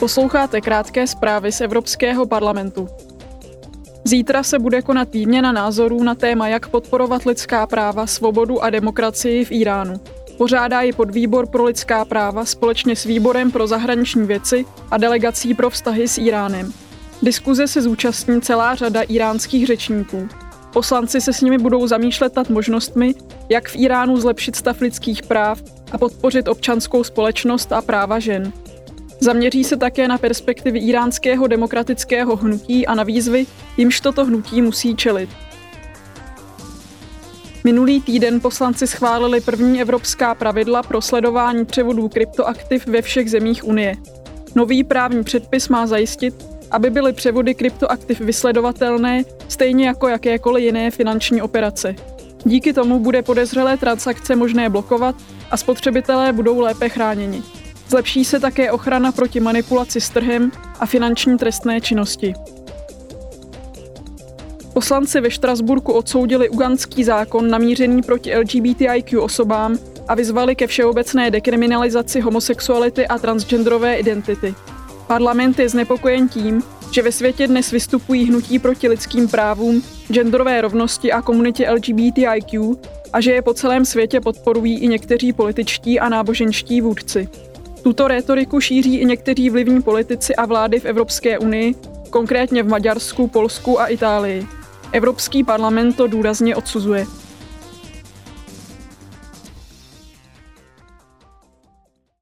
Posloucháte krátké zprávy z Evropského parlamentu. Zítra se bude konat výměna názorů na téma, jak podporovat lidská práva, svobodu a demokracii v Iránu. Pořádá ji podvýbor pro lidská práva společně s výborem pro zahraniční věci a delegací pro vztahy s Iránem. Diskuze se zúčastní celá řada iránských řečníků. Poslanci se s nimi budou zamýšlet nad možnostmi, jak v Iránu zlepšit stav lidských práv a podpořit občanskou společnost a práva žen. Zaměří se také na perspektivy iránského demokratického hnutí a na výzvy, jimž toto hnutí musí čelit. Minulý týden poslanci schválili první evropská pravidla pro sledování převodů kryptoaktiv ve všech zemích Unie. Nový právní předpis má zajistit, aby byly převody kryptoaktiv vysledovatelné, stejně jako jakékoliv jiné finanční operace. Díky tomu bude podezřelé transakce možné blokovat a spotřebitelé budou lépe chráněni. Zlepší se také ochrana proti manipulaci s trhem a finanční trestné činnosti. Poslanci ve Štrasburku odsoudili ugandský zákon namířený proti LGBTIQ osobám a vyzvali ke všeobecné dekriminalizaci homosexuality a transgenderové identity. Parlament je znepokojen tím, že ve světě dnes vystupují hnutí proti lidským právům, genderové rovnosti a komunitě LGBTIQ a že je po celém světě podporují i někteří političtí a náboženští vůdci. Tuto rétoriku šíří i někteří vlivní politici a vlády v Evropské unii, konkrétně v Maďarsku, Polsku a Itálii. Evropský parlament to důrazně odsuzuje.